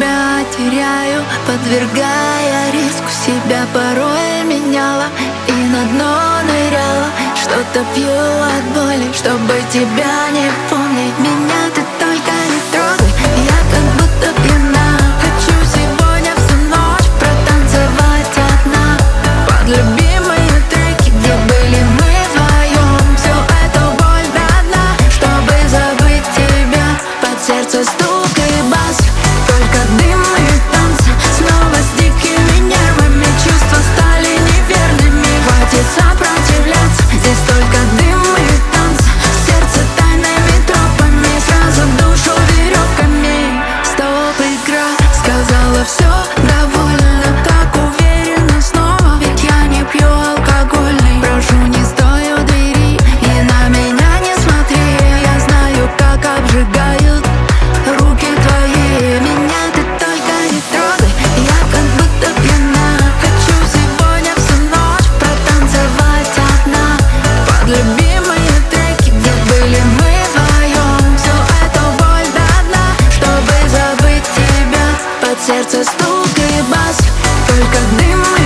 тебя теряю Подвергая риску себя порой меняла И на дно ныряла. Что-то пью от боли, чтобы тебя не помнить. меня сердце стук и бас Только дым и